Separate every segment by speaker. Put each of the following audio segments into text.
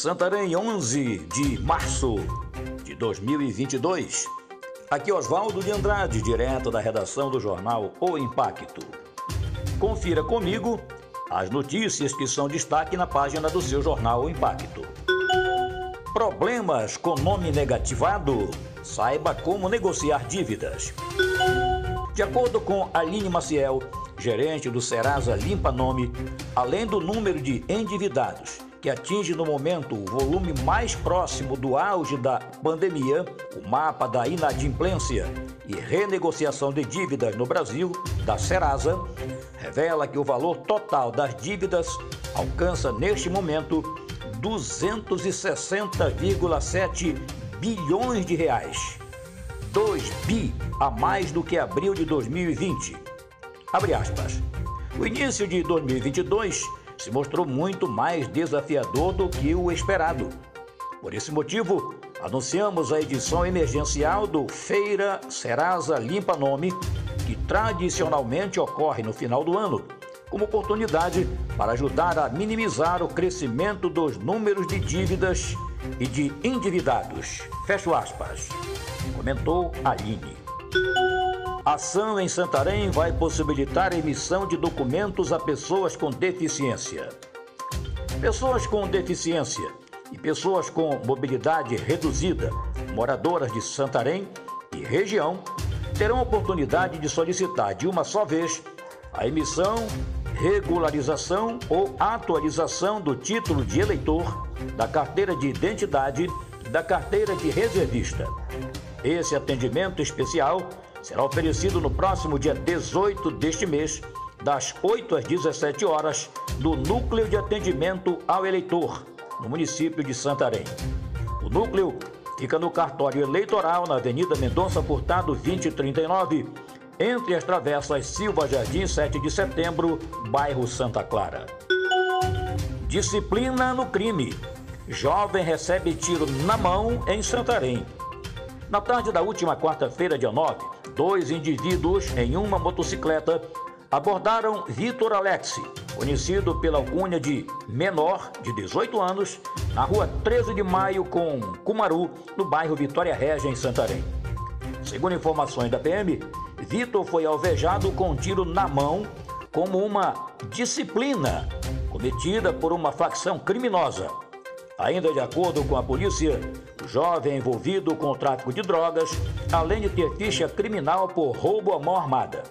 Speaker 1: Santarém, 11 de março de 2022. Aqui Oswaldo de Andrade, direto da redação do jornal O Impacto. Confira comigo as notícias que são destaque na página do seu jornal O Impacto. Problemas com nome negativado? Saiba como negociar dívidas. De acordo com Aline Maciel, gerente do Serasa Limpa Nome, além do número de endividados que atinge no momento o volume mais próximo do auge da pandemia, o mapa da inadimplência e renegociação de dívidas no Brasil, da Serasa, revela que o valor total das dívidas alcança neste momento 260,7 bilhões de reais. 2 bi a mais do que abril de 2020. Abre aspas. O início de 2022 se mostrou muito mais desafiador do que o esperado. Por esse motivo, anunciamos a edição emergencial do Feira Serasa Limpa Nome, que tradicionalmente ocorre no final do ano, como oportunidade para ajudar a minimizar o crescimento dos números de dívidas e de endividados. Fecho aspas. Comentou Aline. Ação em Santarém vai possibilitar a emissão de documentos a pessoas com deficiência. Pessoas com deficiência e pessoas com mobilidade reduzida, moradoras de Santarém e região, terão oportunidade de solicitar de uma só vez a emissão, regularização ou atualização do título de eleitor, da carteira de identidade da carteira de reservista. Esse atendimento especial será oferecido no próximo dia 18 deste mês, das 8 às 17 horas, no Núcleo de Atendimento ao Eleitor, no município de Santarém. O núcleo fica no cartório eleitoral na Avenida Mendonça Furtado 2039, entre as travessas Silva Jardim 7 de Setembro, bairro Santa Clara. Disciplina no crime. Jovem recebe tiro na mão em Santarém. Na tarde da última quarta-feira, dia 9, dois indivíduos em uma motocicleta abordaram Vitor Alexi, conhecido pela alcunha de menor, de 18 anos, na rua 13 de maio com Cumaru, no bairro Vitória Régia, em Santarém. Segundo informações da PM, Vitor foi alvejado com um tiro na mão como uma disciplina cometida por uma facção criminosa. Ainda de acordo com a polícia, o jovem envolvido com o tráfico de drogas, além de ter ficha criminal por roubo à mão armada.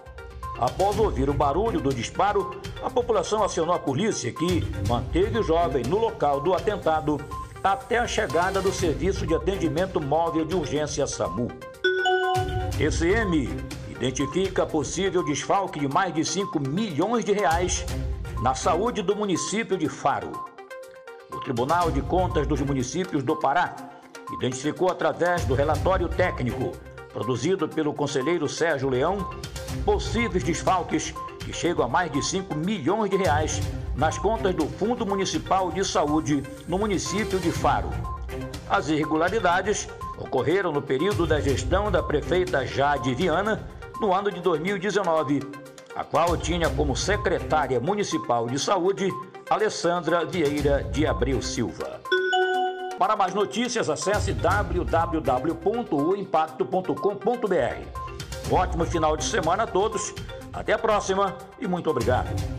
Speaker 1: Após ouvir o barulho do disparo, a população acionou a polícia, que manteve o jovem no local do atentado até a chegada do Serviço de Atendimento Móvel de Urgência SAMU. ECM identifica possível desfalque de mais de 5 milhões de reais na saúde do município de Faro. O Tribunal de Contas dos Municípios do Pará identificou através do relatório técnico produzido pelo conselheiro Sérgio Leão possíveis desfalques que chegam a mais de 5 milhões de reais nas contas do Fundo Municipal de Saúde no município de Faro. As irregularidades ocorreram no período da gestão da prefeita Jade Viana no ano de 2019, a qual tinha como secretária municipal de saúde Alessandra Vieira de Abreu Silva. Para mais notícias, acesse www.oimpacto.com.br. Um ótimo final de semana a todos, até a próxima e muito obrigado.